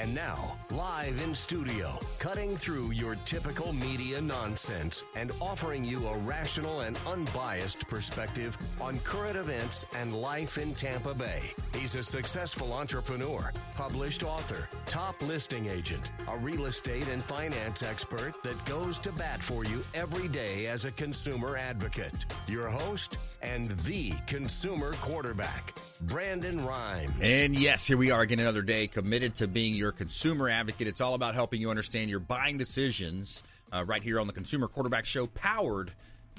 And now, live in studio, cutting through your typical media nonsense and offering you a rational and unbiased perspective on current events and life in Tampa Bay. He's a successful entrepreneur, published author, top listing agent, a real estate and finance expert that goes to bat for you every day as a consumer advocate. Your host and the consumer quarterback, Brandon Rhymes. And yes, here we are again another day committed to being your consumer advocate. It's all about helping you understand your buying decisions uh, right here on the Consumer Quarterback Show, powered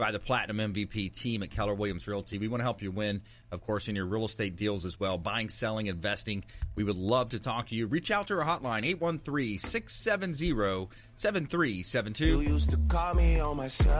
by the Platinum MVP team at Keller Williams Realty. We want to help you win, of course, in your real estate deals as well, buying, selling, investing. We would love to talk to you. Reach out to our hotline, 813 670 7372.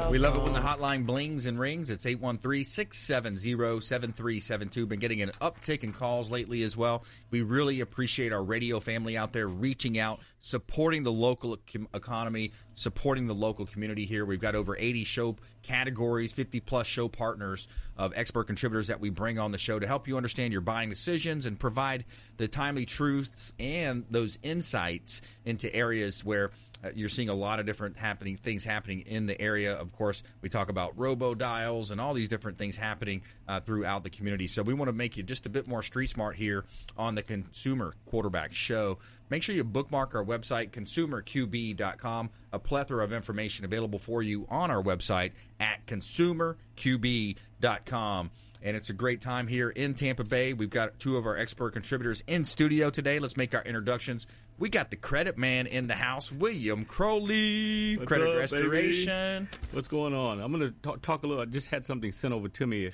We love it when the hotline blings and rings. It's 813 670 7372. Been getting an uptick in calls lately as well. We really appreciate our radio family out there reaching out, supporting the local economy, supporting the local community here. We've got over 80 show categories, 50 plus show partners of expert contributors that we bring on the show to help you understand your buying decisions and provide the timely truths and those insights into areas where uh, you're seeing a lot of different happening things happening in the area. Of course, we talk about robo dials and all these different things happening uh, throughout the community. So we want to make you just a bit more street smart here on the Consumer Quarterback Show. Make sure you bookmark our website, consumerqb.com. A plethora of information available for you on our website at consumerqb.com and it's a great time here in Tampa Bay. We've got two of our expert contributors in studio today. Let's make our introductions. We got the credit man in the house, William Crowley, What's Credit up, Restoration. baby? What's going on? I'm going to talk, talk a little. I just had something sent over to me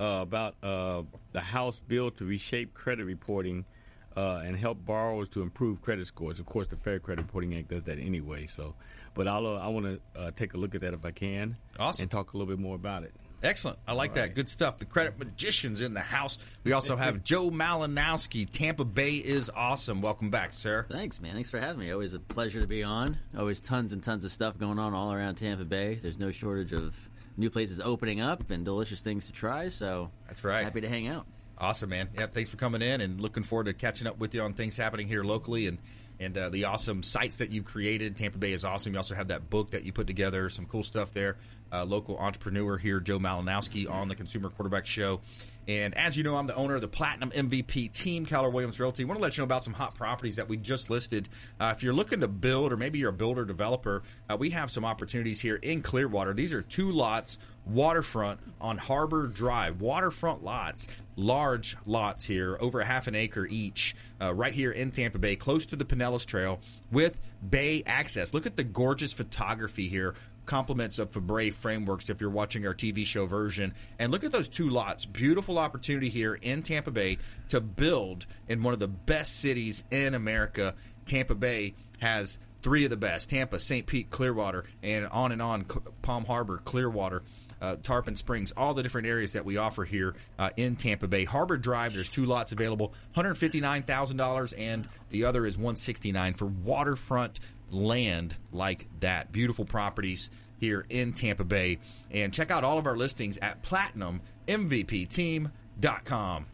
uh, about uh, the House bill to reshape credit reporting uh, and help borrowers to improve credit scores. Of course, the Fair Credit Reporting Act does that anyway. So, but I'll uh, I want to uh, take a look at that if I can. Awesome. And talk a little bit more about it. Excellent. I like that. Good stuff. The credit magicians in the house. We also have Joe Malinowski. Tampa Bay is awesome. Welcome back, sir. Thanks, man. Thanks for having me. Always a pleasure to be on. Always tons and tons of stuff going on all around Tampa Bay. There's no shortage of new places opening up and delicious things to try. So That's right. happy to hang out. Awesome, man. Yep, thanks for coming in and looking forward to catching up with you on things happening here locally and and uh, the awesome sites that you've created. Tampa Bay is awesome. You also have that book that you put together, some cool stuff there. Uh, local entrepreneur here, Joe Malinowski, on the Consumer Quarterback Show. And as you know, I'm the owner of the Platinum MVP team, Keller Williams Realty. I want to let you know about some hot properties that we just listed. Uh, if you're looking to build, or maybe you're a builder developer, uh, we have some opportunities here in Clearwater. These are two lots, waterfront on Harbor Drive, waterfront lots, large lots here, over a half an acre each, uh, right here in Tampa Bay, close to the Pinellas Trail, with bay access. Look at the gorgeous photography here compliments of Fabre Frameworks if you're watching our TV show version. And look at those two lots. Beautiful opportunity here in Tampa Bay to build in one of the best cities in America. Tampa Bay has three of the best Tampa, St. Pete, Clearwater, and on and on Palm Harbor, Clearwater. Uh, Tarpon Springs, all the different areas that we offer here uh, in Tampa Bay. Harbor Drive, there's two lots available, $159,000, and the other is 169 for waterfront land like that. Beautiful properties here in Tampa Bay. And check out all of our listings at platinummvpteam.com.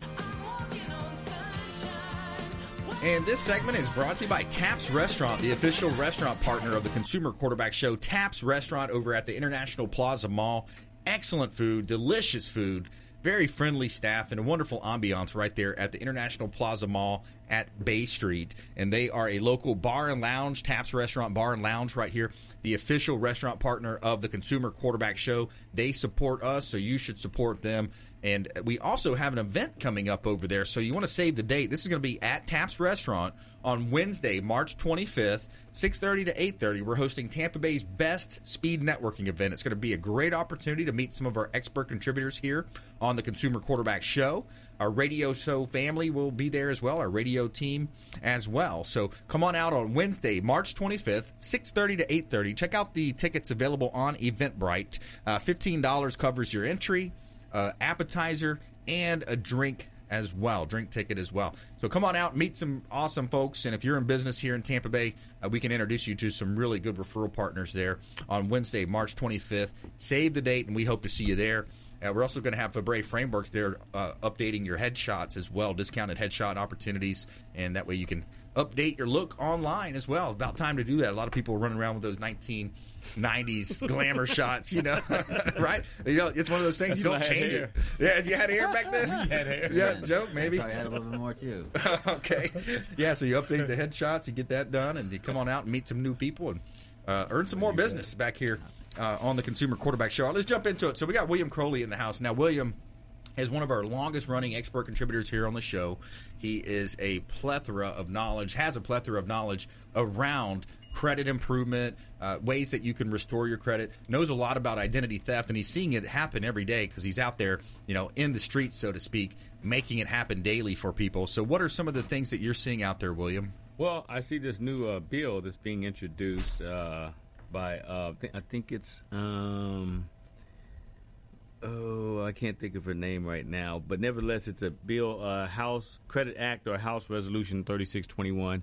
And this segment is brought to you by Taps Restaurant, the official restaurant partner of the Consumer Quarterback Show. Taps Restaurant over at the International Plaza Mall. Excellent food, delicious food, very friendly staff, and a wonderful ambiance right there at the International Plaza Mall at Bay Street. And they are a local bar and lounge, Taps Restaurant Bar and Lounge right here, the official restaurant partner of the Consumer Quarterback Show. They support us, so you should support them. And we also have an event coming up over there, so you want to save the date. This is going to be at Taps Restaurant on Wednesday, March 25th, 6:30 to 8:30. We're hosting Tampa Bay's best speed networking event. It's going to be a great opportunity to meet some of our expert contributors here on the Consumer Quarterback Show. Our radio show family will be there as well, our radio team as well. So come on out on Wednesday, March 25th, 6:30 to 8:30. Check out the tickets available on Eventbrite. Uh, $15 covers your entry uh, appetizer, and a drink as well, drink ticket as well. So come on out, meet some awesome folks, and if you're in business here in Tampa Bay, uh, we can introduce you to some really good referral partners there on Wednesday, March 25th. Save the date, and we hope to see you there. Uh, we're also going to have Fabre Frameworks there uh, updating your headshots as well, discounted headshot opportunities, and that way you can update your look online as well. About time to do that. A lot of people are running around with those 1990s glamour shots, you know, right? You know, it's one of those things you don't change it. Yeah, you had hair back then. had hair. Yeah, joke maybe. Probably had a little bit more too. okay, yeah. So you update the headshots, you get that done, and you come on out and meet some new people and uh, earn some more business back here uh, on the Consumer Quarterback Show. Let's jump into it. So we got William Crowley in the house now. William is one of our longest running expert contributors here on the show. He is a plethora of knowledge, has a plethora of knowledge around credit improvement, uh, ways that you can restore your credit, knows a lot about identity theft, and he's seeing it happen every day because he's out there, you know, in the streets, so to speak, making it happen daily for people. So, what are some of the things that you're seeing out there, William? Well, I see this new uh, bill that's being introduced uh, by uh, th- I think it's um, oh I can't think of her name right now, but nevertheless it's a bill uh, House Credit Act or House Resolution 3621,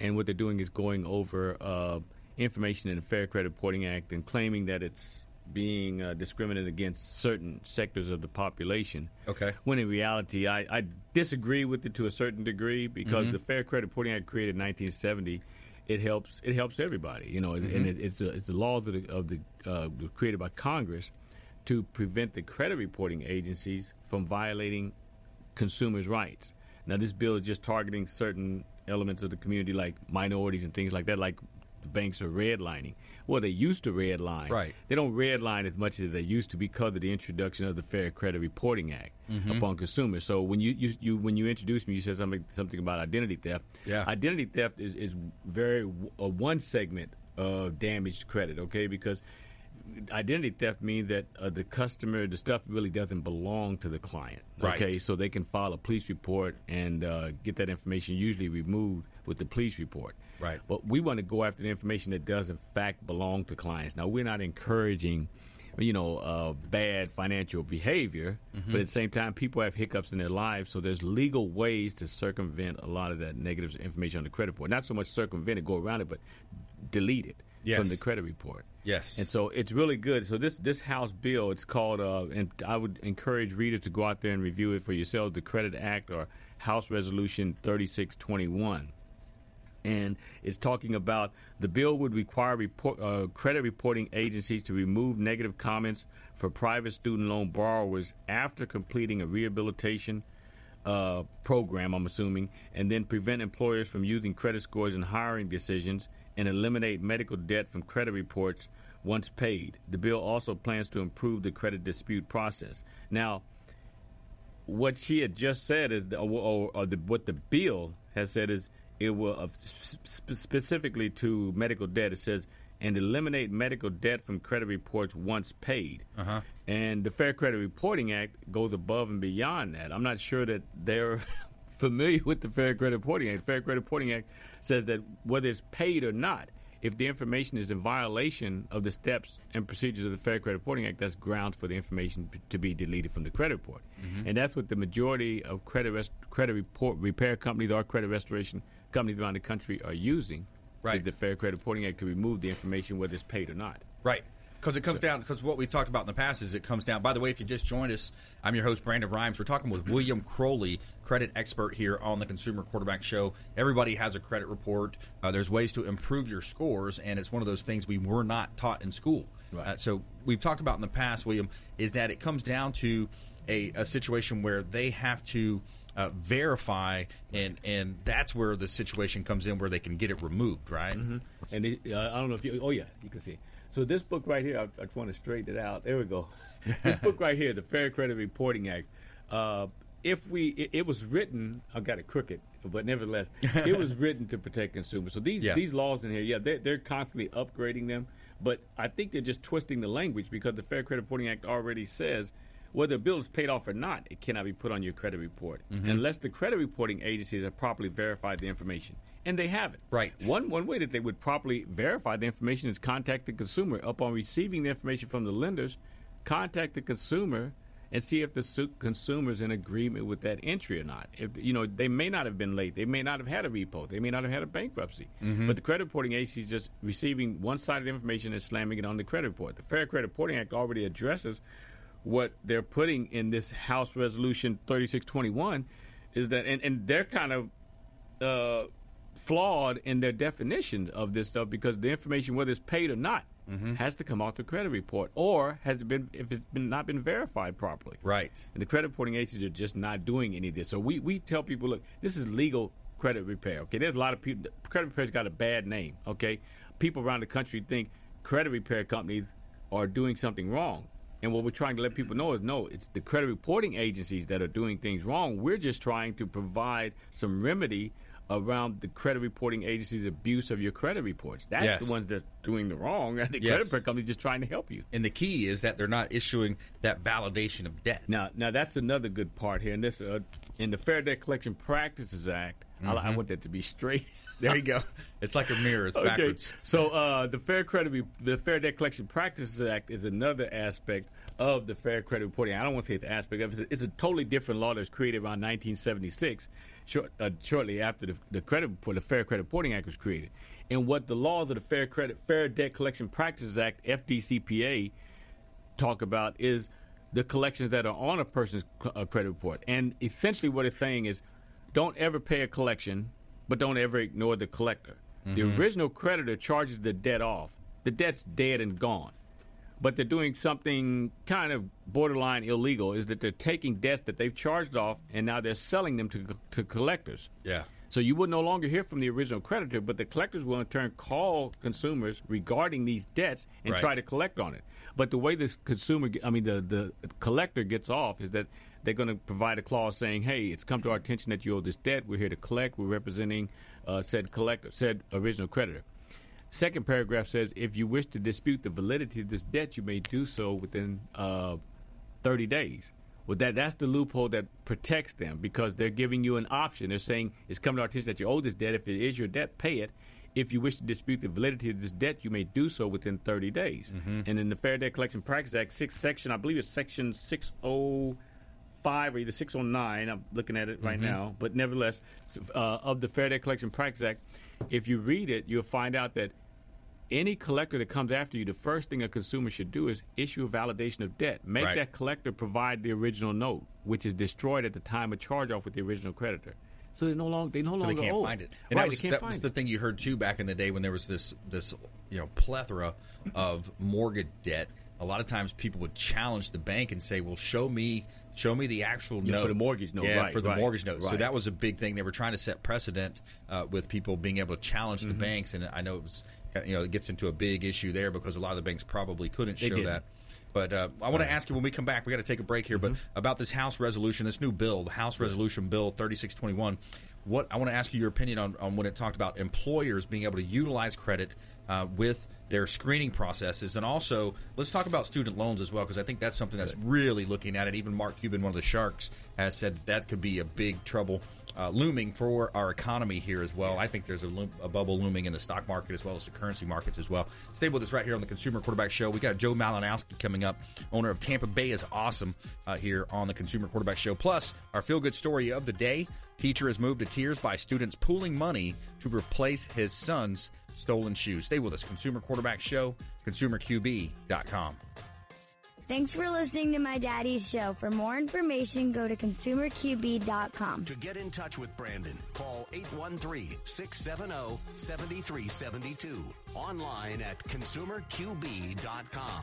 and what they're doing is going over uh, information in the Fair Credit Reporting Act and claiming that it's being uh, discriminated against certain sectors of the population. Okay. When in reality, I, I disagree with it to a certain degree because the Fair Credit Reporting Act created in 1970. It helps. It helps everybody, you know, and it, it's a, it's the laws of the, of the uh, created by Congress to prevent the credit reporting agencies from violating consumers' rights. Now, this bill is just targeting certain elements of the community, like minorities and things like that, like the banks are redlining. Well, they used to redline. Right. They don't redline as much as they used to because of the introduction of the Fair Credit Reporting Act upon consumers. So when you, you, you when you introduced me, you said something something about identity theft. Yeah. Identity theft is is very uh, one segment of damaged credit. Okay, because identity theft means that uh, the customer, the stuff really doesn't belong to the client. Right. Okay, so they can file a police report and uh, get that information usually removed with the police report. Right. But we want to go after the information that does in fact belong to clients. Now we're not encouraging, you know, uh, bad financial behavior, but at the same time, people have hiccups in their lives, so there's legal ways to circumvent a lot of that negative information on the credit report. Not so much circumvent it, go around it, but delete it Yes. from the credit report. Yes. And so it's really good. So this this House bill, it's called, uh, and I would encourage readers to go out there and review it for yourselves. The Credit Act or House Resolution 3621 and it's talking about the bill would require report, uh, credit reporting agencies to remove negative comments for private student loan borrowers after completing a rehabilitation uh, program, I'm assuming, and then prevent employers from using credit scores in hiring decisions and eliminate medical debt from credit reports once paid. The bill also plans to improve the credit dispute process. Now, what she had just said is, or, or, or the, what the bill has said is, it will uh, sp- specifically to medical debt. It says and eliminate medical debt from credit reports once paid. Uh-huh. And the Fair Credit Reporting Act goes above and beyond that. I'm not sure that they're familiar with the Fair Credit Reporting Act. The Fair Credit Reporting Act says that whether it's paid or not, if the information is in violation of the steps and procedures of the Fair Credit Reporting Act, that's grounds for the information p- to be deleted from the credit report. And that's what the majority of credit rest- credit report repair companies or credit restoration companies around the country are using Right. the, the Fair Credit Reporting Act to remove the information whether it's paid or not. Right. Because it comes down, because what we talked about in the past is it comes down. By the way, if you just joined us, I'm your host, Brandon Rhymes. We're talking with William Crowley, credit expert here on the Consumer Quarterback Show. Everybody has a credit report. Uh, there's ways to improve your scores, and it's one of those things we were not taught in school. Right. Uh, so we've talked about in the past, William, is that it comes down to a, a situation where they have to uh, verify, and and that's where the situation comes in where they can get it removed, right? And it, uh, I don't know if you. Oh yeah, you can see. So this book right here, I, I just want to straighten it out. There we go. this book right here, the Fair Credit Reporting Act. Uh, if we, it, it was written. I got it crooked, but nevertheless, it was written to protect consumers. So these Yeah. these laws in here, yeah, they're, they're constantly upgrading them. But I think they're just twisting the language because the Fair Credit Reporting Act already says whether a bill is paid off or not, it cannot be put on your credit report mm-hmm. unless the credit reporting agencies have properly verified the information, and they haven't. Right. One one way that they would properly verify the information is contact the consumer. Upon receiving the information from the lenders, contact the consumer and see if the su- consumer's in agreement with that entry or not. If you know they may not have been late, they may not have had a repo, they may not have had a bankruptcy, mm-hmm. but the credit reporting agency is just receiving one-sided information and slamming it on the credit report. The Fair Credit Reporting Act already addresses what they're putting in this House Resolution 3621 is that, and, and they're kind of uh, flawed in their definition of this stuff because the information, whether it's paid or not, Mm-hmm. has to come off the credit report, or has it been if it's been not been verified properly. Right. And the credit reporting agencies are just not doing any of this. So we, we tell people, look, this is legal credit repair. Okay, there's a lot of people. Credit repair's got a bad name. Okay, people around the country think credit repair companies are doing something wrong. And what we're trying to let people know is no, it's the credit reporting agencies that are doing things wrong. We're just trying to provide some remedy around the credit reporting agency's abuse of your credit reports. That's Yes. the ones that's doing the wrong. The credit Yes. repair company's just trying to help you. And the key is that they're not issuing that validation of debt. Now, now that's another good part here. And this, uh, in the Fair Debt Collection Practices Act, I, I want that to be straight. There you go. It's like a mirror. It's backwards. So uh, the Fair Credit, Re- the Fair Debt Collection Practices Act is another aspect of the Fair Credit Reporting. I don't want to say it's aspect of it. It's a, it's a totally different law that was created around 1976, short, uh, shortly after the, the credit report, the Fair Credit Reporting Act was created. And what the laws of the Fair Credit Fair Debt Collection Practices Act (FDCPA) talk about is the collections that are on a person's c- uh, credit report. And essentially, what it's saying is, don't ever pay a collection, but don't ever ignore the collector. The mm-hmm. original creditor charges the debt off. The debt's dead and gone. But they're doing something kind of borderline illegal. Is that they're taking debts that they've charged off and now they're selling them to to collectors. Yeah. So you would no longer hear from the original creditor, but the collectors will in turn call consumers regarding these debts and Right. try to collect on it. But the way this consumer, I mean, the the collector gets off is that they're going to provide a clause saying, "Hey, it's come to our attention that you owe this debt. We're here to collect. We're representing uh, said collector, said original creditor." Second paragraph says, "If you wish to dispute the validity of this debt, you may do so within uh, 30 days." Well, that that's the loophole that protects them because they're giving you an option. They're saying it's come to our attention that you owe this debt. If it is your debt, pay it. If you wish to dispute the validity of this debt, you may do so within 30 days. And in the Fair Debt Collection Practice Act, six section, I believe it's section 605 or either 609. I'm looking at it right now, but nevertheless, uh, of the Fair Debt Collection Practice Act, if you read it, you'll find out that any collector that comes after you, the first thing a consumer should do is issue a validation of debt. Make Right. that collector provide the original note, which is destroyed at the time of charge off with the original creditor. So they no longer they no So longer they can't owe. find it. And right, that was, that was it. the thing you heard too back in the day when there was this this you know plethora of mortgage debt. A lot of times people would challenge the bank and say, "Well, show me." Show me the actual Yeah, note for the mortgage note, Yeah, right, for the right, mortgage note. So that was a big thing. They were trying to set precedent uh, with people being able to challenge Mm-hmm. the banks, and I know it was you know it gets into a big issue there because a lot of the banks probably couldn't They show didn't. that. But uh, I want to ask you when we come back, we got to take a break here, but Mm-hmm. about this House resolution, this new bill, the House Resolution Bill 3621. What I want to ask you your opinion on, on when it talked about employers being able to utilize credit uh, with their screening processes, and also let's talk about student loans as well, because I think that's something that's really looking at it. Even Mark Cuban, one of the sharks, has said that could be a big trouble uh, looming for our economy here as well. I think there's a, loom, a bubble looming in the stock market as well as the currency markets as well. Stay with us right here on the Consumer Quarterback Show. We got Joe Malinowski coming up, owner of Tampa Bay is Awesome, uh, here on the Consumer Quarterback Show. Plus, our feel good story of the day: teacher is moved to tears by students pooling money to replace his son's stolen shoes. Stay with us, Consumer Quarterback Show, ConsumerQB.com. Thanks for listening to my daddy's show. For more information, go to consumerqb.com. To get in touch with Brandon, call 813 670 7372. Online at consumerqb.com.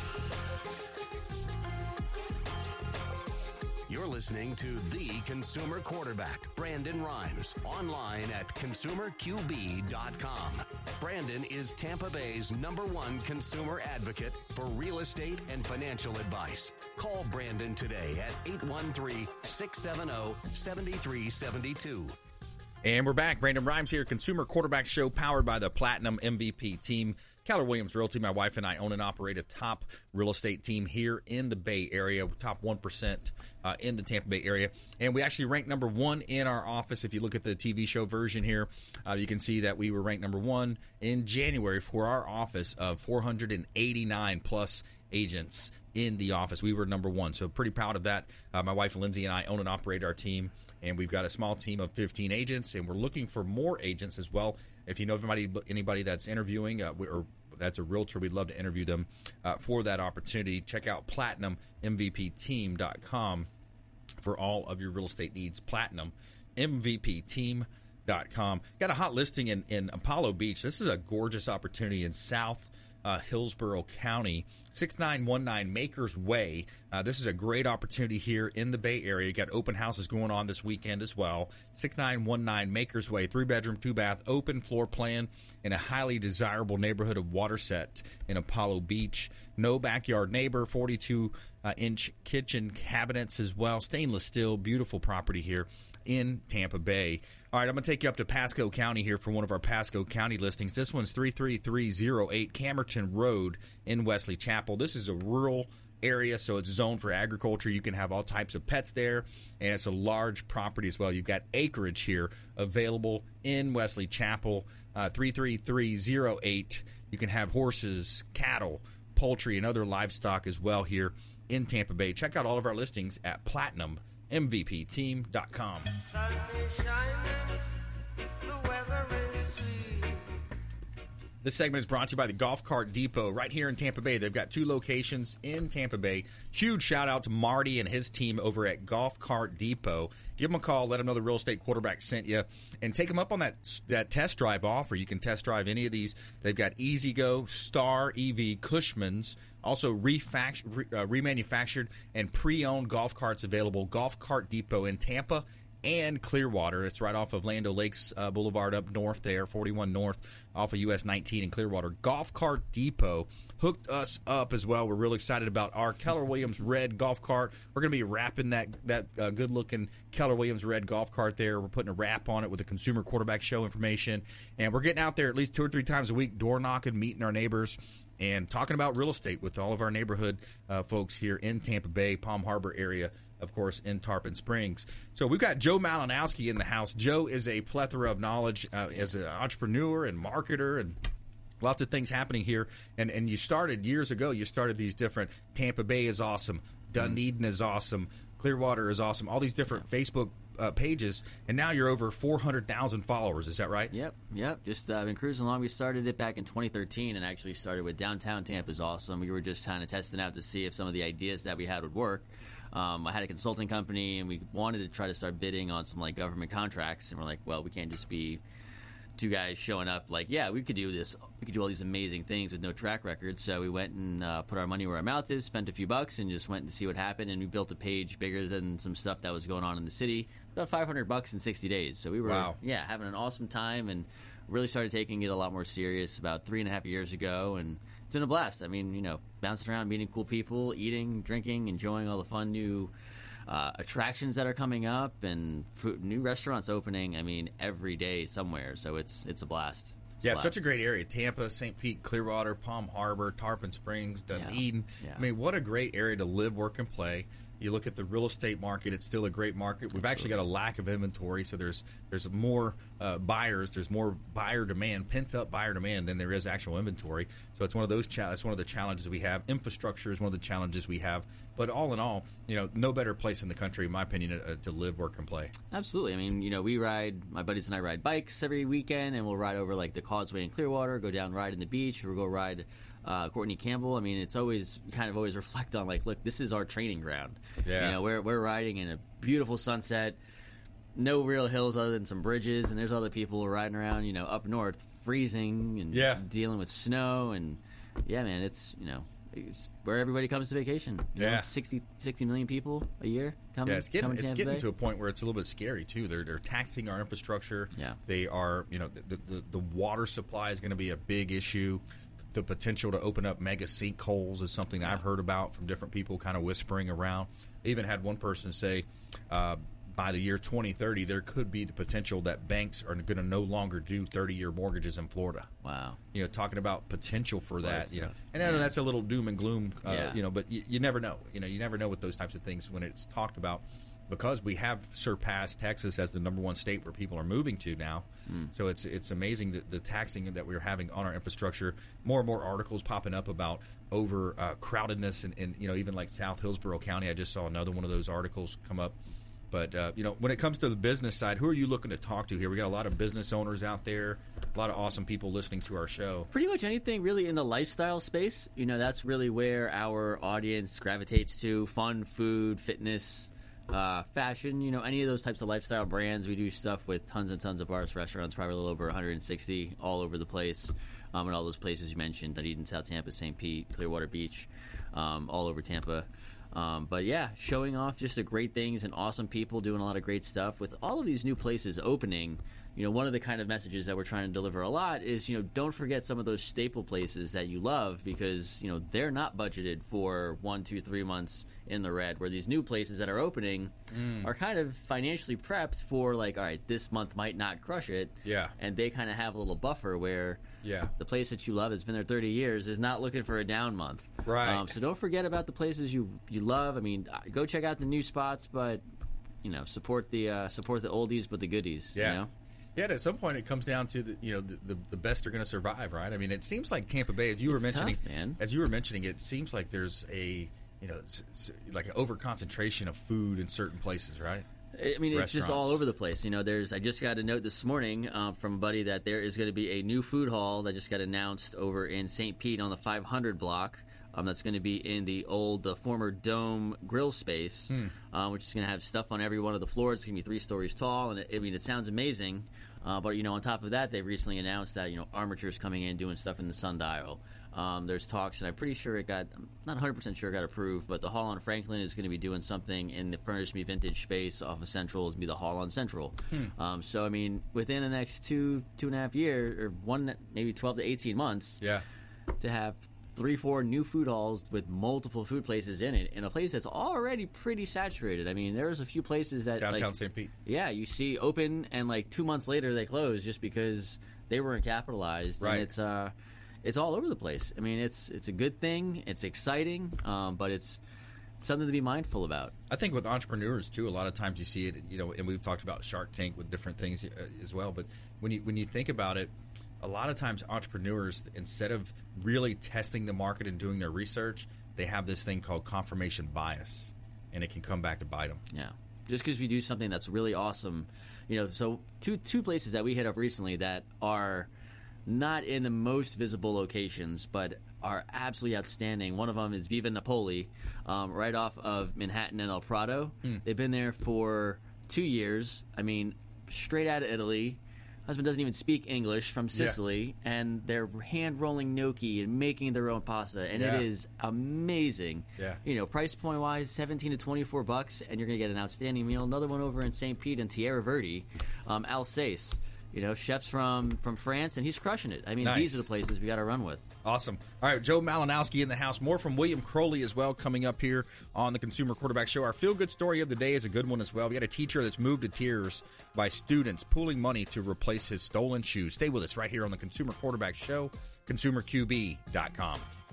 listening to the consumer quarterback, Brandon Rhymes, online at consumerqb.com. Brandon is Tampa Bay's number one consumer advocate for real estate and financial advice. Call Brandon today at 813 670 7372. And we're back. Brandon Rhymes here, Consumer Quarterback Show, powered by the Platinum MVP team. Keller Williams Realty, my wife and I own and operate a top real estate team here in the Bay Area, top 1% uh, in the Tampa Bay area. And we actually ranked number one in our office. If you look at the TV show version here, uh, you can see that we were ranked number one in January for our office of 489 plus agents in the office. We were number one, so pretty proud of that. Uh, my wife Lindsay and I own and operate our team and we've got a small team of 15 agents, and we're looking for more agents as well. If you know anybody anybody that's interviewing uh, or that's a realtor, we'd love to interview them uh, for that opportunity. Check out platinummvpteam.com for all of your real estate needs. Platinum MVPteam.com. Got a hot listing in, in Apollo Beach. This is a gorgeous opportunity in South uh, Hillsborough County, 6919 Makers Way. Uh, this is a great opportunity here in the Bay Area. You got open houses going on this weekend as well. 6919 Makers Way, three bedroom, two bath, open floor plan in a highly desirable neighborhood of Waterset in Apollo Beach. No backyard neighbor, 42 uh, inch kitchen cabinets as well. Stainless steel, beautiful property here in Tampa Bay. All right, I'm going to take you up to Pasco County here for one of our Pasco County listings. This one's 33308 Camerton Road in Wesley Chapel. This is a rural area, so it's zoned for agriculture. You can have all types of pets there, and it's a large property as well. You've got acreage here available in Wesley Chapel, uh, 33308. You can have horses, cattle, poultry, and other livestock as well here in Tampa Bay. Check out all of our listings at Platinum MVPteam.com. This segment is brought to you by the Golf Cart Depot right here in Tampa Bay. They've got two locations in Tampa Bay. Huge shout out to Marty and his team over at Golf Cart Depot. Give them a call, let them know the real estate quarterback sent you, and take them up on that that test drive offer. You can test drive any of these. They've got E-Z-GO, Star EV, Cushman's, also refact- re- uh, remanufactured and pre-owned golf carts available. Golf Cart Depot in Tampa and Clearwater. It's right off of Land Lakes uh, Boulevard up north there, 41 North, off of US 19 in Clearwater. Golf Cart Depot hooked us up as well. We're really excited about our Keller Williams red golf cart. We're going to be wrapping that that uh, good looking Keller Williams red golf cart there. We're putting a wrap on it with the consumer quarterback show information, and we're getting out there at least two or three times a week, door knocking, meeting our neighbors and talking about real estate with all of our neighborhood uh, folks here in Tampa Bay, Palm Harbor area, of course, in Tarpon Springs. So we've got Joe Malinowski in the house. Joe is a plethora of knowledge uh, as an entrepreneur and marketer and lots of things happening here. And and you started years ago. You started these different. Tampa Bay is awesome. Dunedin is awesome. Clearwater is awesome. All these different Facebook uh, pages, and now you're over 400,000 followers. Is that right? Yep, yep. Just uh, been cruising along. We started it back in 2013, and actually started with downtown Tampa is awesome. We were just kind of testing out to see if some of the ideas that we had would work. Um, I had a consulting company, and we wanted to try to start bidding on some like government contracts, and we're like, well, we can't just be two guys showing up like, yeah, we could do this. We could do all these amazing things with no track record. So we went and uh, put our money where our mouth is, spent a few bucks, and just went to see what happened. And we built a page bigger than some stuff that was going on in the city. About 500 bucks in 60 days. So we were, Wow. yeah, having an awesome time and really started taking it a lot more serious about three and a half years ago. And it's been a blast. I mean, you know, bouncing around, meeting cool people, eating, drinking, enjoying all the fun new uh, attractions that are coming up and food, new restaurants opening. I mean, every day somewhere. So it's it's a blast. Yeah, blast. such a great area. Tampa, St. Pete, Clearwater, Palm Harbor, Tarpon Springs, Dunedin. Yeah. I mean, what a great area to live, work, and play. You look at the real estate market; it's still a great market. We've actually got a lack of inventory, so there's there's more uh, buyers, there's more buyer demand, pent up buyer demand than there is actual inventory. So it's one of those. Cha- that's one of the challenges we have. Infrastructure is one of the challenges we have. But all in all, you know, no better place in the country, in my opinion, uh, to live, work, and play. Absolutely. I mean, you know, we ride, my buddies and I ride bikes every weekend, and we'll ride over like the Causeway in Clearwater, go down ride in the beach, or go ride uh, Courtney Campbell. I mean, it's always kind of always reflect on like, look, this is our training ground. Yeah. You know, we're, we're riding in a beautiful sunset, no real hills other than some bridges, and there's other people riding around, you know, up north, freezing and Yeah. dealing with snow. And yeah, man, it's, you know, it's where everybody comes to vacation. You know, Yeah. 60, 60 million people a year coming. Yeah, it's getting it's Tampa getting Bay. to a point where it's a little bit scary too. They're they're taxing our infrastructure. Yeah. they are. You know, the the, the water supply is going to be a big issue. The potential to open up mega sinkholes is something I've heard about from different people, kind of whispering around. I even had one person say. Uh, by the year 2030, there could be the potential that banks are going to no longer do 30-year mortgages in Florida. Wow. You know, talking about potential for that. Right, You know, and I know that's a little doom and gloom. Uh, Yeah. You know, but you, you never know. You know, you never know with those types of things when it's talked about because we have surpassed Texas as the number one state where people are moving to now. Hmm. So it's it's amazing that the taxing that we're having on our infrastructure. More and more articles popping up about over uh, crowdedness and, and you know even like South Hillsborough County. I just saw another one of those articles come up. But uh, you know, when it comes to the business side, who are you looking to talk to here? We got a lot of business owners out there, a lot of awesome people listening to our show. pretty much anything really in the lifestyle space. You know, that's really where our audience gravitates to fun, food, fitness, uh, fashion, you know, any of those types of lifestyle brands. We do stuff with tons and tons of bars, restaurants, probably a little over 160 all over the place. Um, and all those places you mentioned Dunedin, South Tampa, St. Pete, Clearwater Beach, um, all over Tampa. Um, but yeah, showing off just the great things and awesome people doing a lot of great stuff with all of these new places opening. You know, one of the kind of messages that we're trying to deliver a lot is, you know, don't forget some of those staple places that you love because, you know, they're not budgeted for one, two, three months in the red. Where these new places that are opening are kind of financially prepped for, like, all right, this month might not crush it. Yeah. And they kind of have a little buffer where Yeah. the place that you love that's been there 30 years is not looking for a down month. Right. Um, so don't forget about the places you you love. I mean, go check out the new spots, but you know, support the uh, support the oldies but the goodies. Yeah. You know? Yeah, at some point it comes down to the you know the, the, the best are going to survive, right? I mean, it seems like Tampa Bay, as you were mentioning, tough, as you were mentioning, it seems like there's a you know s- s- like an over concentration of food in certain places, right? I mean, it's just all over the place. You know, there's. I just got a note this morning uh, from a buddy that there is going to be a new food hall that just got announced over in St. Pete on the 500 block. Um, that's going to be in the old, the former Dome grill space, uh, which is going to have stuff on every one of the floors. It's going to be three stories tall, and it, I mean, it sounds amazing. Uh, but you know, on top of that, they've recently announced that you know Armature's coming in doing stuff in the sundial. Um, there's talks, and I'm pretty sure it got, I'm not 100% sure it got approved, but the Hall on Franklin is going to be doing something in the Furnish Me Vintage space off of Central. It's going to be the Hall on Central. Um, so, I mean, within the next two, two and a half years, or one, maybe 12 to 18 months, Yeah, to have three, four new food halls with multiple food places in it in a place that's already pretty saturated. I mean, there's a few places that downtown like, St. Pete. yeah, you see open and like two months later they close just because they weren't capitalized. Right. And it's uh, it's all over the place. I mean, it's it's a good thing. It's exciting, um, but it's something to be mindful about. I think with entrepreneurs too, a lot of times you see it, you know, and we've talked about Shark Tank with different things uh, as well. But when you when you think about it, a lot of times entrepreneurs, instead of really testing the market and doing their research, they have this thing called confirmation bias, and it can come back to bite them. Yeah. Just because we do something that's really awesome, you know. So two two places that we hit up recently that are not in the most visible locations, but are absolutely outstanding. One of them is Viva Napoli, um, right off of Manhattan and El Prado. They've been there for two years. I mean, straight out of Italy. Husband doesn't even speak English from Sicily, and they're hand rolling gnocchi and making their own pasta, and Yeah. it is amazing. Yeah. You know, price point wise, seventeen to twenty four bucks, and you're gonna get an outstanding meal. Another one over in St. Pete and Tierra Verde, um, Alsace. you know, chefs from from France, and he's crushing it. I mean, Nice. these are the places we got to run with. Awesome. All right, Joe Malinowski in the house. More from William Crowley as well coming up here on the Consumer Quarterback Show. Our feel good story of the day is a good one as well. We got a teacher that's moved to tears by students pooling money to replace his stolen shoes. Stay with us right here on the Consumer Quarterback Show, consumerqb.com.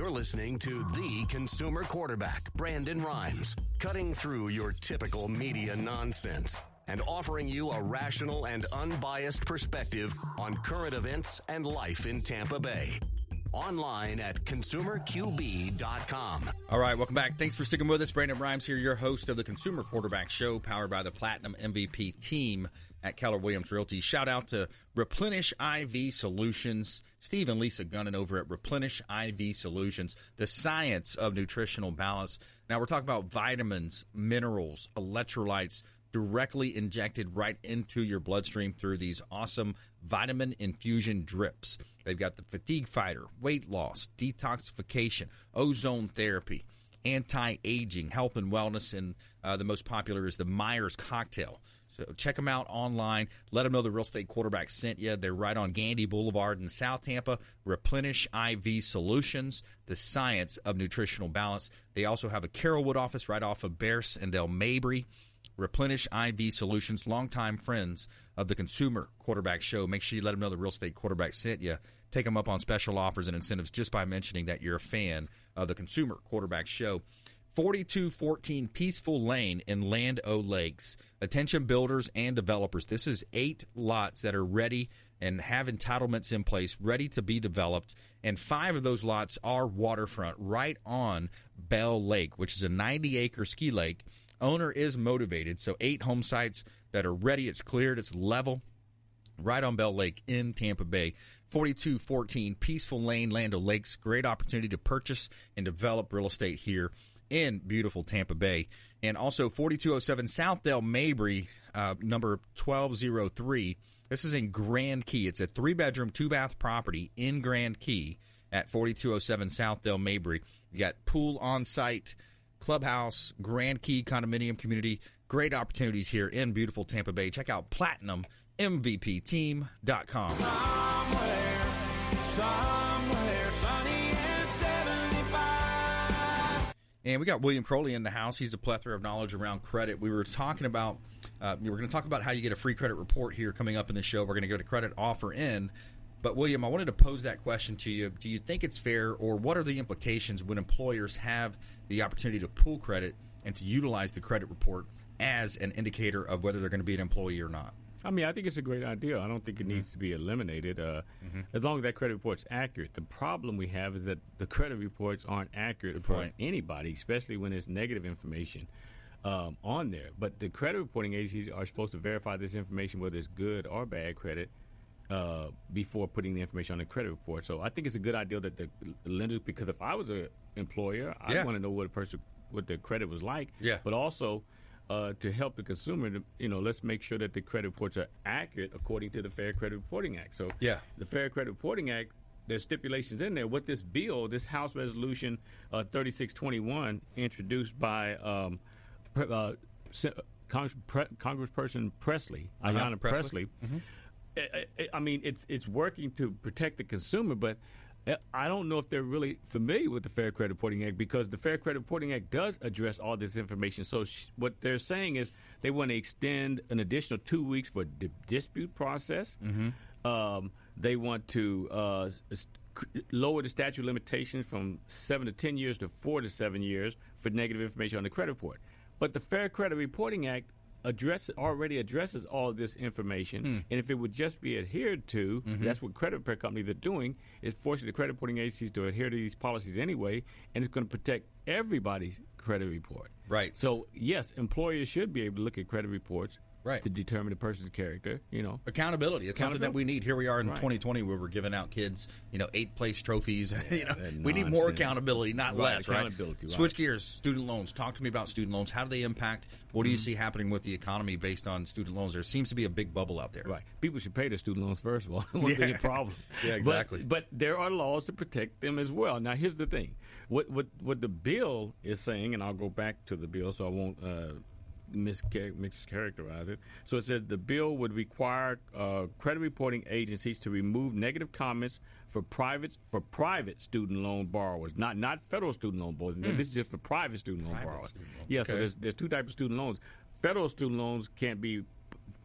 You're listening to the consumer quarterback, Brandon Rhymes, cutting through your typical media nonsense and offering you a rational and unbiased perspective on current events and life in Tampa Bay. Online at consumerqb.com. All right, welcome back. Thanks for sticking with us. Brandon Rhymes here, your host of the Consumer Quarterback Show, powered by the Platinum MVP team at Keller Williams Realty. Shout out to Replenish IV Solutions, Steve and Lisa Gunnan over at Replenish IV Solutions, the science of nutritional balance. Now, we're talking about vitamins, minerals, electrolytes directly injected right into your bloodstream through these awesome vitamin infusion drips. They've got the fatigue fighter, weight loss, detoxification, ozone therapy, anti aging, health and wellness, and uh, the most popular is the Myers cocktail. So check them out online. Let them know the real estate quarterback sent you. They're right on Gandy Boulevard in South Tampa. Replenish IV Solutions, the science of nutritional balance. They also have a Carrollwood office right off of Bearss and Dale Mabry. Replenish IV Solutions, longtime friends of the Consumer Quarterback Show. Make sure you let them know the real estate quarterback sent you. Take them up on special offers and incentives just by mentioning that you're a fan of the Consumer Quarterback Show. 4214 Peaceful Lane in Land O Lakes. Attention builders and developers. This is eight lots that are ready and have entitlements in place, ready to be developed. And five of those lots are waterfront, right on Bell Lake, which is a 90 acre ski lake. Owner is motivated. So, eight home sites that are ready. It's cleared, it's level, right on Bell Lake in Tampa Bay. 4214 Peaceful Lane, Land O Lakes. Great opportunity to purchase and develop real estate here in beautiful Tampa Bay. And also 4207 South Dale Mabry, uh, number 1203. This is in Grand Key. It's a three bedroom, two bath property in Grand Key at 4207 South Dale Mabry. You got pool on site, clubhouse, Grand Key condominium community. Great opportunities here in beautiful Tampa Bay. Check out platinummvpteam.com. Somewhere, somewhere And we got William Crowley in the house. He's a plethora of knowledge around credit. We were talking about, uh, we were going to talk about how you get a free credit report here coming up in the show. We're going to go to credit offer in. But William, I wanted to pose that question to you. Do you think it's fair, or what are the implications when employers have the opportunity to pull credit and to utilize the credit report as an indicator of whether they're going to be an employee or not? I mean, I think it's a great idea. I don't think it needs to be eliminated uh, as long as that credit report's accurate. The problem we have is that the credit reports aren't accurate for anybody, especially when there's negative information um, on there. But the credit reporting agencies are supposed to verify this information, whether it's good or bad credit, uh, before putting the information on the credit report. So I think it's a good idea that the lenders, because if I was an employer, I Yeah. want to know what a person, what the credit was like. Yeah. But also uh, to help the consumer, to, you know, let's make sure that the credit reports are accurate according to the Fair Credit Reporting Act. So Yeah. the Fair Credit Reporting Act. There's stipulations in there. What this bill, this House Resolution uh, 3621, introduced by um, pre- uh, Congress, pre- Congressperson Presley, Uh-huh, Ayanna Presley. Presley. I, I- I mean, it's it's working to protect the consumer, but I don't know if they're really familiar with the Fair Credit Reporting Act because the Fair Credit Reporting Act does address all this information. So sh- what they're saying is they want to extend an additional two weeks for the dispute process. Um, they want to uh, s- s- c- lower the statute of limitations from seven to ten years to four to seven years for negative information on the credit report. But the Fair Credit Reporting Act address already addresses all this information, hmm. and if it would just be adhered to, mm-hmm. that's what credit repair companies are doing is forcing the credit reporting agencies to adhere to these policies anyway, and it's going to protect everybody's credit report. Right. So yes, employers should be able to look at credit reports Right. to determine the person's character. You know, accountability. It's something that we need. Here we are in Right. 2020 where we're giving out kids, you know, eighth place trophies. you know, we need more accountability, not Right, less. Right. accountability, right. Switch gears. Student loans. Talk to me about student loans. How do they impact? What Mm-hmm. do you see happening with the economy based on student loans? There seems to be a big bubble out there. Right. People should pay their student loans first of all. It wouldn't be Yeah. a problem. Yeah, But- exactly. But, there are laws to protect them as well. Now, here's the thing: what what what the bill is saying, and I'll go back to the bill, so I won't uh, mischar- mischaracterize it. So it says the bill would require uh, credit reporting agencies to remove negative comments for private for private student loan borrowers, not not federal student loan borrowers. This is just for private student loan. Private borrowers. student loans, Yeah. So there's there's two types of student loans. Federal student loans can't be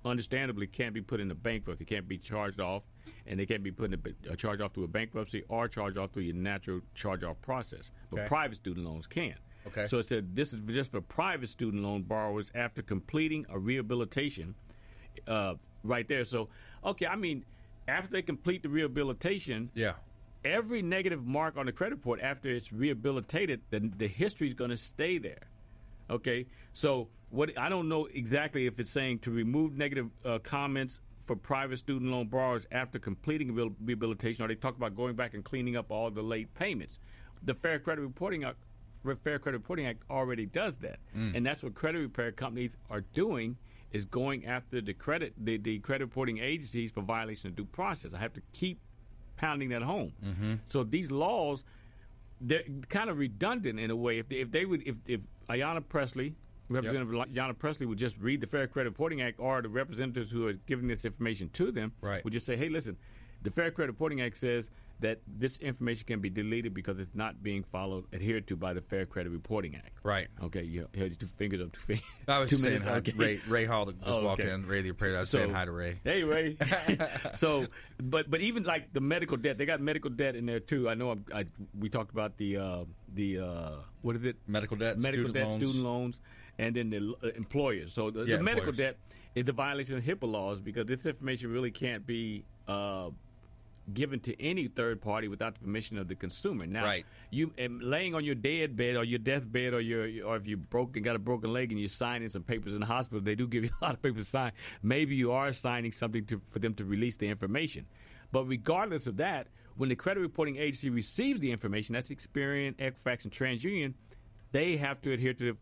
understandably can't be put into bankruptcy, can't be charged off, and they can't be put in a, uh, charged off through a bankruptcy or charged off through your natural charge off process. But Okay. private student loans can. Okay. So it said this is just for private student loan borrowers after completing a rehabilitation. Uh, right there. So okay, I mean, after they complete the rehabilitation, Yeah. every negative mark on the credit report after it's rehabilitated, the the history is going to stay there. Okay, so what I don't know exactly if it's saying to remove negative uh, comments for private student loan borrowers after completing reha- rehabilitation, or they talk about going back and cleaning up all the late payments. The Fair Credit Reporting Act, Fair Credit Reporting Act already does that, mm. and that's what credit repair companies are doing is going after the credit the, the credit reporting agencies for violation of due process. I have to keep pounding that home. Mm-hmm. So these laws, they're kind of redundant in a way. If they, if they would, if, if Ayanna Pressley, Representative Ayanna Pressley, would just read the Fair Credit Reporting Act, or the representatives who are giving this information to them, Right. would just say, "Hey, listen, the Fair Credit Reporting Act says that this information can be deleted because it's not being followed, adhered to by the Fair Credit Reporting Act." Right. Okay, you held your two fingers up, two fingers. I was two saying minutes. hi. Okay. Ray, Ray Hall just Oh, walked okay. in. Ray the appraiser. I was So- saying hi to Ray. Hey Ray. so, but but even like the medical debt, they got medical debt in there too. I know I'm, I we talked about the uh, the uh, what is it? Medical debt, medical student debt, loans. student loans, and then the uh, employers. So the, Yeah, the medical employers. debt is the violation of HIPAA laws because this information really can't be. Uh, Given to any third party without the permission of the consumer. Now, Right. you laying on your dead bed or your deathbed or your or if you broke and got a broken leg and you're signing some papers in the hospital, they do give you a lot of papers to sign. Maybe you are signing something to, for them to release the information. But regardless of that, when the credit reporting agency receives the information, that's Experian, Equifax, and TransUnion, they have to adhere to the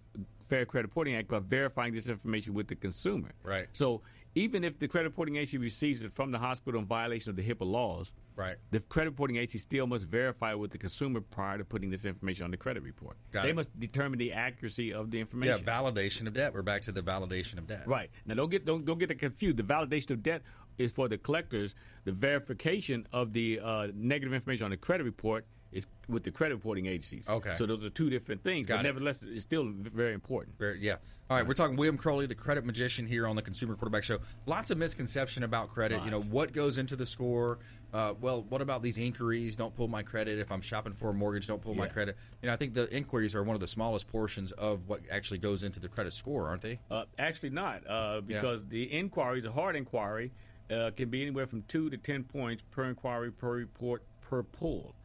Fair Credit Reporting Act by verifying this information with the consumer. Right. So even if the credit reporting agency receives it from the hospital in violation of the HIPAA laws, Right. the credit reporting agency still must verify with the consumer prior to putting this information on the credit report. Got they it. must determine the accuracy of the information. Yeah, validation of debt. We're back to the validation of debt. Right now, don't get don't don't get confused. The validation of debt is for the collectors. The verification of the uh, negative information on the credit report is with the credit reporting agencies. Okay. so those are two different things. Got but it. nevertheless, it's still very important. Very, yeah. All right, we're talking William Crowley, the credit magician here on the Consumer Quarterback Show. Lots of misconception about credit. You know, what goes into the score? Uh, well, what about these inquiries? Don't pull my credit. If I'm shopping for a mortgage, don't pull my credit. You know, I think the inquiries are one of the smallest portions of what actually goes into the credit score, aren't they? Uh, actually, not uh, because the inquiries, a hard inquiry, uh, can be anywhere from two to ten points per inquiry, per report, per pull.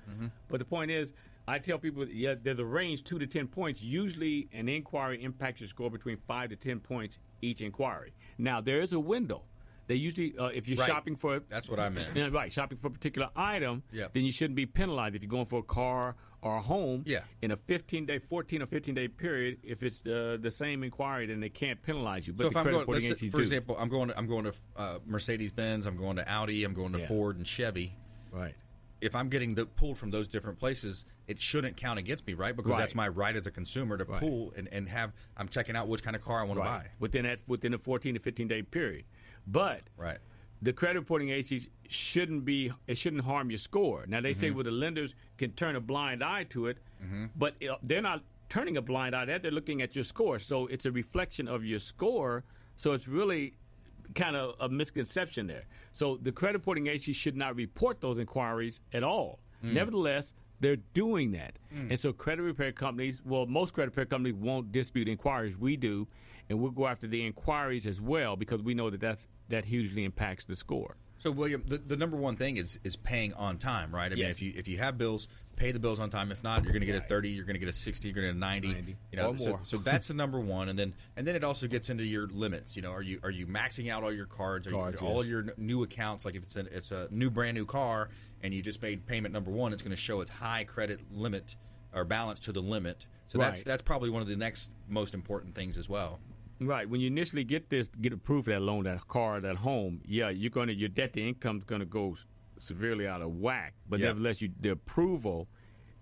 But the point is, I tell people, yeah, there's a range two to ten points. Usually, an inquiry impacts your score between five to ten points each inquiry. Now, there is a window. They usually, uh, if you're Right. shopping for, That's what I meant. right, shopping for a particular item, Yep. then you shouldn't be penalized if you're going for a car or a home. Yeah. In a 15 day, 14 or 15 day period, if it's the the same inquiry, then they can't penalize you. But so if I'm going, say, for do. example, I'm going, to, I'm going to uh, Mercedes Benz, I'm going to Audi, I'm going to Yeah. Ford and Chevy. right? If I'm getting the pulled from those different places, it shouldn't count against me, right? Because Right. that's my right as a consumer to Right. pull and, and have. I'm checking out which kind of car I want to buy. Within that within a 14 to 15 day period, but Right. the credit reporting agencies shouldn't be it shouldn't harm your score. Now they say well the lenders can turn a blind eye to it, but uh, they're not turning a blind eye. That they're looking at your score, so it's a reflection of your score. So it's really kind of a misconception there. So the credit reporting agency should not report those inquiries at all. Mm. Nevertheless. They're doing that, mm. and so credit repair companies. Well, most credit repair companies won't dispute inquiries. We do, and we'll go after the inquiries as well because we know that that that hugely impacts the score. So William, the, the number one thing is is paying on time, right? I mean, if you if you have bills, pay the bills on time. If not, you're going to get a thirty, you're going to get a sixty, you're going to get a ninety. 90, you know, or so, more. so that's the number one, and then and then it also gets into your limits. You know, are you are you maxing out all your cards? Are Cards, you, all yes. your new accounts? Like if it's a it's a new brand new car and you just made payment number one, it's going to show its high credit limit or balance to the limit. So that's Right. that's probably one of the next most important things as well. Right. When you initially get this, get approved for that loan, that car, that home, yeah, you're gonna your debt to income's gonna go s- severely out of whack. But Yeah. nevertheless, you the approval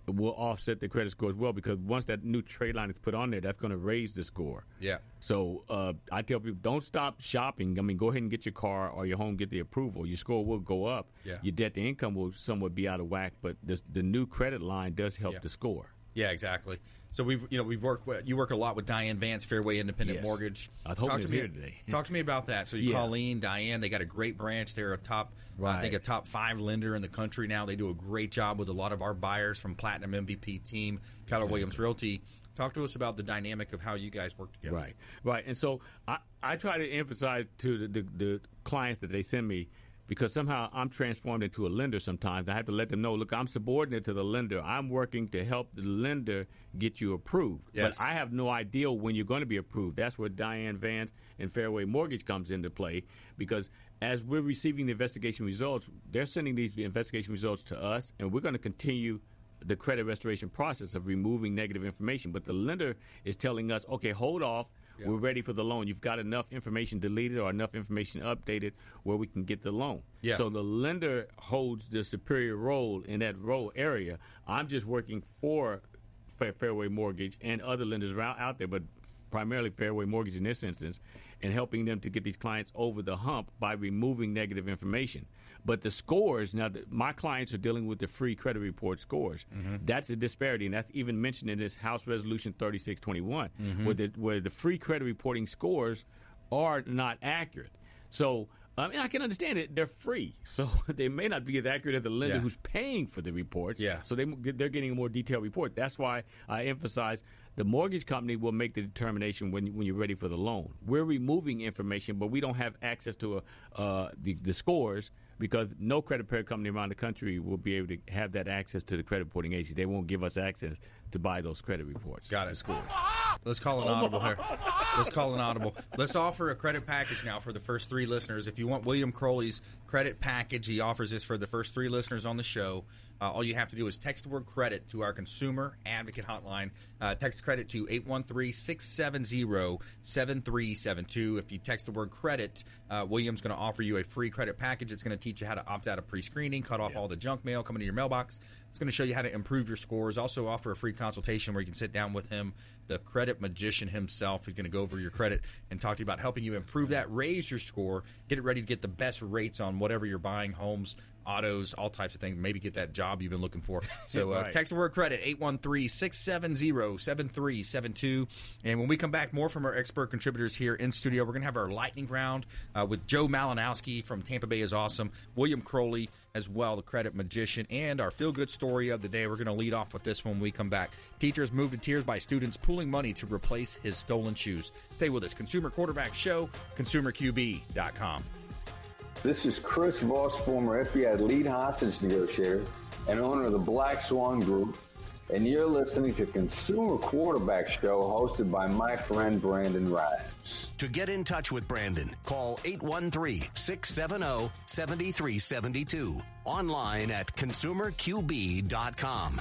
will offset the credit score as well because once that new trade line is put on there, that's going to raise the score. Yeah. So uh, I tell people, don't stop shopping. I mean, go ahead and get your car or your home, get the approval. Your score will go up. Yeah. Your debt to income will somewhat be out of whack, but this, the new credit line does help Yeah. the score. Yeah, exactly. So we've you know we've worked with, you work a lot with Diane Vance, Fairway Independent Yes. Mortgage. I hoping talk to me today. Talk to me about that. So you Yeah. Colleen, Diane, they got a great branch. They're a top, I think a top five lender in the country now. They do a great job with a lot of our buyers from Platinum MVP team, Keller Williams Realty. Talk to us about the dynamic of how you guys work together. Right, right. And so I, I try to emphasize to the, the, the clients that they send me because somehow I'm transformed into a lender sometimes. I have to let them know, look, I'm subordinate to the lender. I'm working to help the lender get you approved. Yes. But I have no idea when you're going to be approved. That's where Diane Vance and Fairway Mortgage comes into play because as we're receiving the investigation results, they're sending these investigation results to us, and we're going to continue the credit restoration process of removing negative information. But the lender is telling us, okay, hold off. We're ready for the loan. You've got enough information deleted or enough information updated where we can get the loan. Yeah. So the lender holds the superior role in that role area. I'm just working for Fairway Mortgage and other lenders out there, but primarily Fairway Mortgage in this instance, and helping them to get these clients over the hump by removing negative information. But the scores now, the, my clients are dealing with the free credit report scores. Mm-hmm. That's a disparity, and that's even mentioned in this House Resolution 3621, mm-hmm. where the where the free credit reporting scores are not accurate. So. I mean, I can understand it. They're free, so they may not be as accurate as the lender Yeah. who's paying for the reports. Yeah. So they they're getting a more detailed report. That's why I emphasize the mortgage company will make the determination when when you're ready for the loan. We're removing information, but we don't have access to a, uh, the the scores because no credit repair company around the country will be able to have that access to the credit reporting agency. They won't give us access to buy those credit reports. Got it. Scores. Let's call an audible here. Let's call an audible. Let's offer a credit package now for the first three listeners. If you want William Crowley's credit package, he offers this for the first three listeners on the show. Uh, all you have to do is text the word credit to our consumer advocate hotline. Uh, text credit to 813 670 7372. If you text the word credit, uh, William's going to offer you a free credit package. It's going to teach you how to opt out of pre screening, cut off all the junk mail coming to your mailbox. It's going to show you how to improve your scores. Also, offer a free consultation where you can sit down with him, the credit magician himself. He's going to go over your credit and talk to you about helping you improve that, raise your score, get it ready to get the best rates on whatever you're buying homes, autos, all types of things. Maybe get that job you've been looking for. So, uh, Right. text the word credit 813 670 7372. And when we come back, more from our expert contributors here in studio. We're going to have our lightning round uh, with Joe Malinowski from Tampa Bay is Awesome, William Crowley as well, the credit magician, and our feel good story of the day. We're going to lead off with this when we come back. Teachers moved to tears by students pooling money to replace his stolen shoes. Stay with us. Consumer Quarterback Show, consumerqb.com. This is Chris Voss, former FBI lead hostage negotiator and owner of the Black Swan Group, and you're listening to Consumer Quarterback Show hosted by my friend Brandon Rhymes. To get in touch with Brandon, call 813 670 7372. Online at consumerqb.com.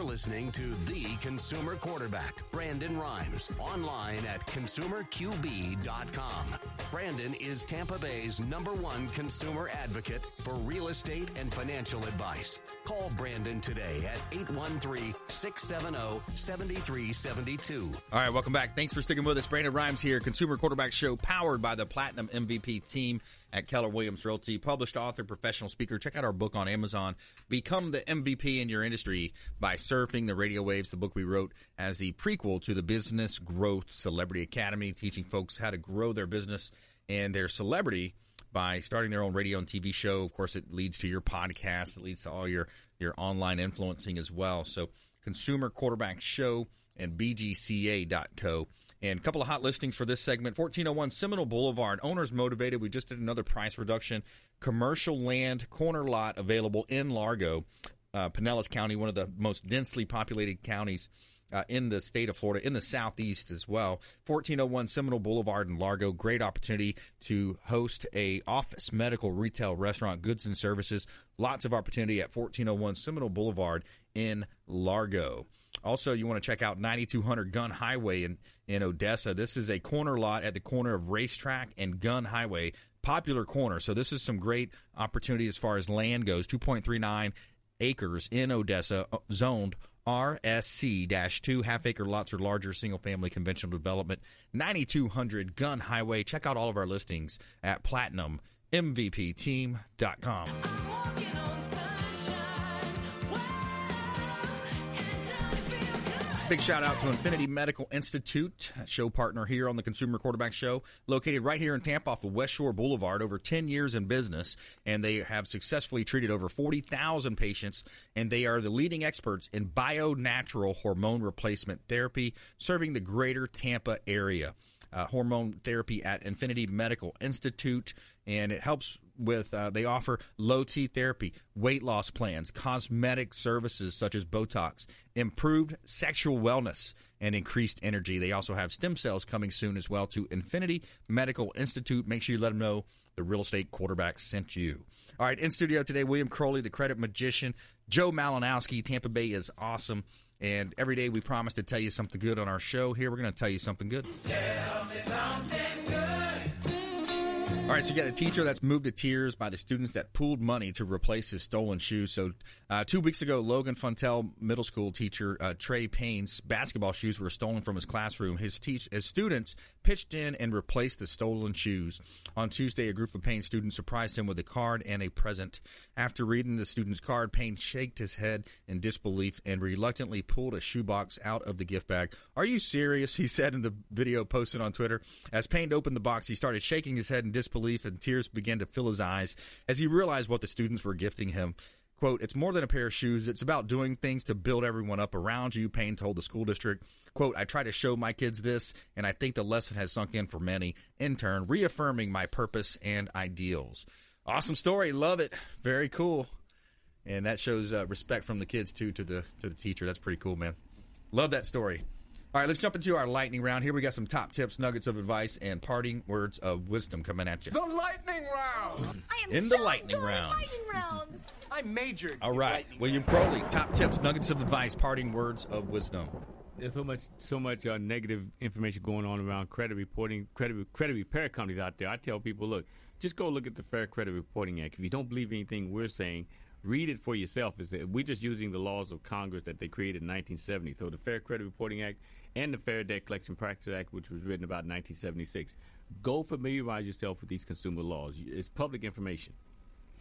You're listening to the consumer quarterback, Brandon Rhymes, online at consumerqb.com. Brandon is Tampa Bay's number one consumer advocate for real estate and financial advice. Call Brandon today at 813 670 7372. All right, welcome back. Thanks for sticking with us. Brandon Rhymes here, Consumer Quarterback Show, powered by the Platinum MVP team at Keller Williams Realty. Published author, professional speaker. Check out our book on Amazon. Become the MVP in your industry by surfing the radio waves. The book we wrote as the prequel to the Business Growth Celebrity Academy, teaching folks how to grow their business and their celebrity by starting their own radio and TV show. Of course, it leads to your podcast. It leads to all your your online influencing as well. So, Consumer Quarterback Show and BGCA.co. And a couple of hot listings for this segment 1401 Seminole Boulevard. Owners motivated. We just did another price reduction. Commercial land corner lot available in Largo, uh, Pinellas County, one of the most densely populated counties. Uh, in the state of Florida, in the southeast as well. 1401 Seminole Boulevard in Largo. Great opportunity to host a office, medical, retail, restaurant, goods and services. Lots of opportunity at 1401 Seminole Boulevard in Largo. Also, you want to check out 9200 Gun Highway in, in Odessa. This is a corner lot at the corner of Racetrack and Gun Highway. Popular corner. So, this is some great opportunity as far as land goes. 2.39 acres in Odessa, uh, zoned RSC 2, half acre lots or larger, single family conventional development. 9200 Gun Highway. Check out all of our listings at platinummvpteam.com. Big shout out to Infinity Medical Institute, show partner here on the Consumer Quarterback Show, located right here in Tampa off of West Shore Boulevard, over 10 years in business, and they have successfully treated over 40,000 patients, and they are the leading experts in bio-natural hormone replacement therapy, serving the greater Tampa area. Uh, hormone therapy at Infinity Medical Institute, and it helps with uh, they offer low T therapy, weight loss plans, cosmetic services such as Botox, improved sexual wellness, and increased energy. They also have stem cells coming soon as well to Infinity Medical Institute. Make sure you let them know the real estate quarterback sent you. All right, in studio today, William Crowley, the credit magician, Joe Malinowski. Tampa Bay is awesome. And every day we promise to tell you something good on our show. Here we're going to tell you something good. Tell me something good. All right, so you got a teacher that's moved to tears by the students that pooled money to replace his stolen shoes. So, uh, two weeks ago, Logan Fontenelle Middle School teacher uh, Trey Payne's basketball shoes were stolen from his classroom. His teach his students pitched in and replaced the stolen shoes. On Tuesday, a group of Payne students surprised him with a card and a present. After reading the student's card, Payne shaked his head in disbelief and reluctantly pulled a shoebox out of the gift bag. Are you serious? He said in the video posted on Twitter. As Payne opened the box, he started shaking his head in disbelief and tears began to fill his eyes as he realized what the students were gifting him. Quote, it's more than a pair of shoes. It's about doing things to build everyone up around you, Payne told the school district. Quote, I try to show my kids this, and I think the lesson has sunk in for many, in turn, reaffirming my purpose and ideals. Awesome story. Love it. Very cool. And that shows uh, respect from the kids, too, to the, to the teacher. That's pretty cool, man. Love that story. All right, let's jump into our lightning round. Here we got some top tips, nuggets of advice, and parting words of wisdom coming at you. The lightning round. I am In the so lightning good round. Lightning rounds. I majored. All in right, William Crowley, top tips, nuggets of advice, parting words of wisdom. There's so much, so much uh, negative information going on around credit reporting, credit credit repair companies out there. I tell people, look, just go look at the Fair Credit Reporting Act. If you don't believe anything we're saying, read it for yourself. Is that we're just using the laws of Congress that they created in 1970. So the Fair Credit Reporting Act and the Fair Debt Collection Practices Act, which was written about 1976. Go familiarize yourself with these consumer laws. It's public information.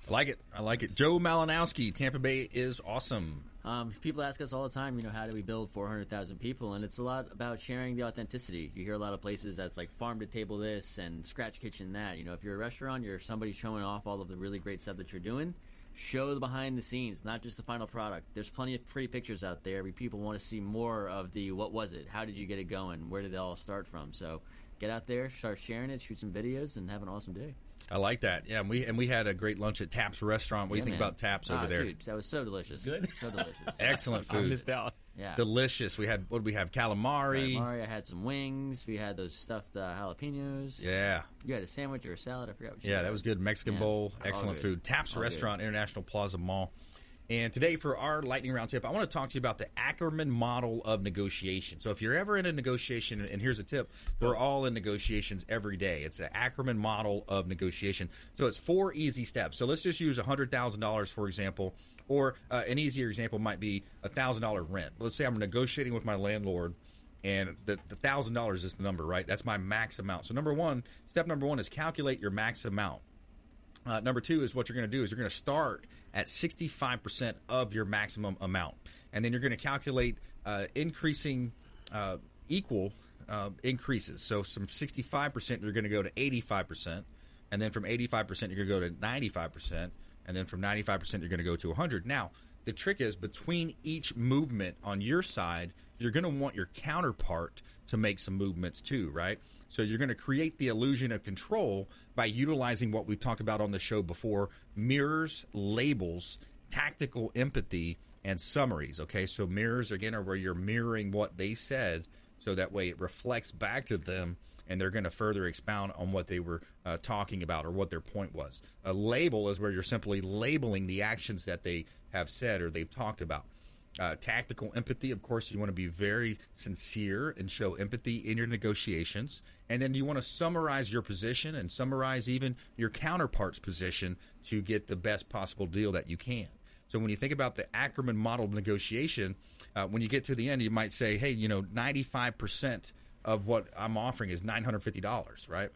I like it. I like it. Joe Malinowski, Tampa Bay is awesome. Um, people ask us all the time, you know, how do we build 400,000 people? And it's a lot about sharing the authenticity. You hear a lot of places that's like farm to table this and scratch kitchen that. You know, if you're a restaurant, you're somebody showing off all of the really great stuff that you're doing. Show the behind the scenes, not just the final product. There's plenty of pretty pictures out there. People want to see more of the what was it? How did you get it going? Where did it all start from? So get out there, start sharing it, shoot some videos, and have an awesome day. I like that. Yeah, and we and we had a great lunch at Taps Restaurant. What do Yeah, you think man. about Taps Ah, over there? Dude, that was so delicious. Good. So delicious. Excellent I food. missed out. Yeah. Delicious. We had what did we have? Calamari. Calamari, I had some wings. We had those stuffed uh, jalapenos. Yeah. You had a sandwich or a salad. I forgot what you Yeah, had. that was good. Mexican Yeah. bowl, All excellent good. food. Taps All. Restaurant, International Plaza Mall. And today, for our lightning round tip, I want to talk to you about the Ackerman model of negotiation. So, if you're ever in a negotiation, and here's a tip: we're all in negotiations every day. It's the Ackerman model of negotiation. So, it's four easy steps. So, let's just use hundred thousand dollars for example, or uh, an easier example might be a thousand dollar rent. Let's say I'm negotiating with my landlord and the thousand dollars is the number, right? That's my max amount. So number one, step number one is calculate your max amount. Uh, number two is what you're going to do is you're going to start at 65% of your maximum amount, and then you're going to calculate uh, increasing uh, equal uh, increases. So from 65% you're going to go to 85%, and then from 85% you're going to go to 95%, and then from 95% you're going to go to 100. Now the trick is between each movement on your side, you're going to want your counterpart to make some movements too, right? So you're going to create the illusion of control by utilizing what we've talked about on the show before mirrors, labels, tactical empathy, and summaries. Okay, so mirrors again are where you're mirroring what they said, so that way it reflects back to them and they're going to further expound on what they were uh, talking about or what their point was. A label is where you're simply labeling the actions that they have said or they've talked about. Uh, tactical empathy, of course, you want to be very sincere and show empathy in your negotiations. And then you want to summarize your position and summarize even your counterpart's position to get the best possible deal that you can. So when you think about the Ackerman model of negotiation, uh, when you get to the end, you might say, hey, you know, 95% of what I'm offering is $950, right?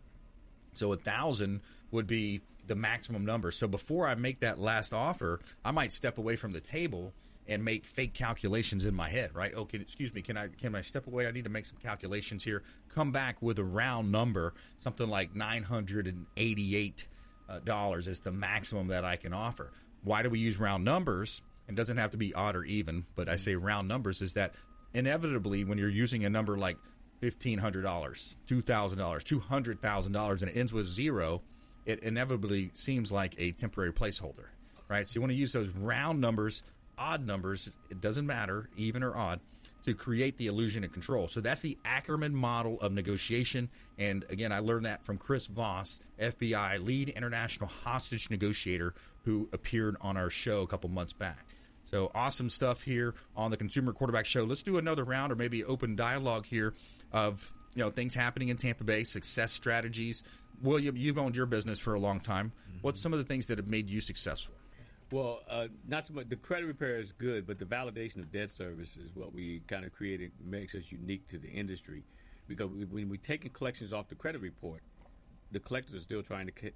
So a thousand would be the maximum number. So before I make that last offer, I might step away from the table and make fake calculations in my head, right? Oh, can, excuse me, can I can I step away? I need to make some calculations here. Come back with a round number, something like nine hundred and eighty-eight uh, dollars is the maximum that I can offer. Why do we use round numbers? It doesn't have to be odd or even, but I say round numbers is that inevitably when you're using a number like fifteen hundred dollars, two thousand dollars, two hundred thousand dollars, and it ends with zero, it inevitably seems like a temporary placeholder, right? So you want to use those round numbers, odd numbers. It doesn't matter, even or odd, to create the illusion of control. So that's the Ackerman model of negotiation. And again, I learned that from Chris Voss, FBI lead international hostage negotiator, who appeared on our show a couple months back. So awesome stuff here on the Consumer Quarterback Show. Let's do another round or maybe open dialogue here of you know things happening in Tampa Bay, success strategies. William, you've owned your business for a long time. What's some of the things that have made you successful? Well, uh, not so much. The credit repair is good, but the validation of debt service is what we kind of created, makes us unique to the industry. Because we, when we're taking collections off the credit report, the collectors are still trying to c-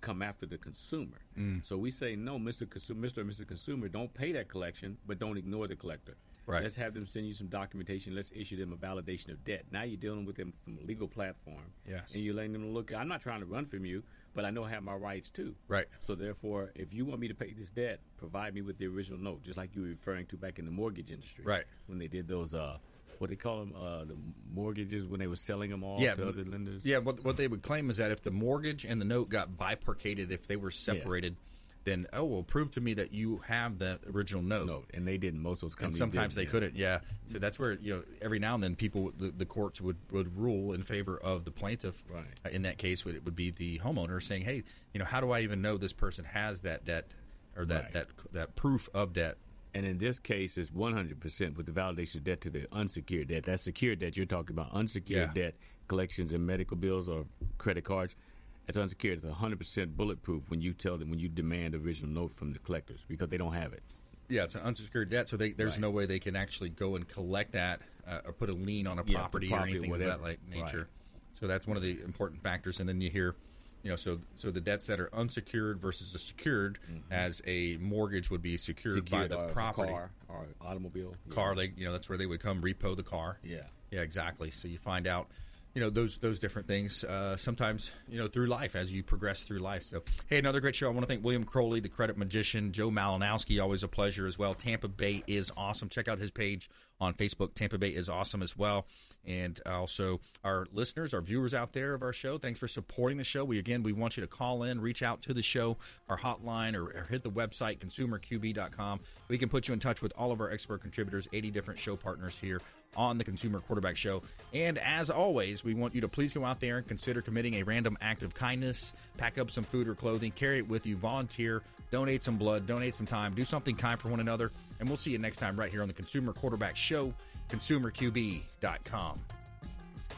come after the consumer. Mm. So we say, no, Mr. Consumer, Mr. or Mr. Consumer, don't pay that collection, but don't ignore the collector. Right. Let's have them send you some documentation. Let's issue them a validation of debt. Now you're dealing with them from a legal platform. Yes. And you're letting them look, I'm not trying to run from you, but I know I have my rights too. Right. So therefore, if you want me to pay this debt, provide me with the original note, just like you were referring to back in the mortgage industry. Right. When they did those, uh, what they call them, uh, the mortgages when they were selling them off yeah, to other lenders. Yeah, what what they would claim is that if the mortgage and the note got bifurcated, if they were separated, then oh well, prove to me that you have the original note. No, and they didn't. Most of those and sometimes they yeah. couldn't. Yeah, so that's where you know every now and then people the, the courts would, would rule in favor of the plaintiff. Right. Uh, In that case, would it would be the homeowner saying, "Hey, you know, how do I even know this person has that debt or that Right. that that proof of debt?" And in this case, it's 100% with the validation of debt to the unsecured debt. That secured debt you're talking about, unsecured Yeah. debt, collections and medical bills or credit cards. It's unsecured. It's 100% bulletproof when you tell them when you demand a original note from the collectors because they don't have it. Yeah, it's an unsecured debt, so they, there's Right. no way they can actually go and collect that uh, or put a lien on a Yeah, property, property, or anything of that like nature. Right. So that's one of the important factors. And then you hear, you know, so so the debts that are unsecured versus the secured, as a mortgage would be secured, by the or property. car or automobile. Yeah. car they you know that's where they would come repo the car Yeah. yeah exactly so you find out you know those those different things uh, sometimes you know through life as you progress through life. So hey another great show. I want to thank william crowley the credit magician joe malinowski always a pleasure as well. Tampa bay is awesome. Check out his page on facebook. Tampa bay is awesome as well. And also our listeners our viewers out there of our show thanks for supporting the show. We again we want you to call in reach out to the show our hotline or, or hit the website consumerqb.com we can put you in touch with all of our expert contributors 80 different show partners here on the Consumer Quarterback Show. And as always, we want you to please go out there and consider committing a random act of kindness. Pack up some food or clothing, carry it with you, volunteer, donate some blood, donate some time, do something kind for one another. And we'll see you next time right here on the Consumer Quarterback Show, consumerqb.com.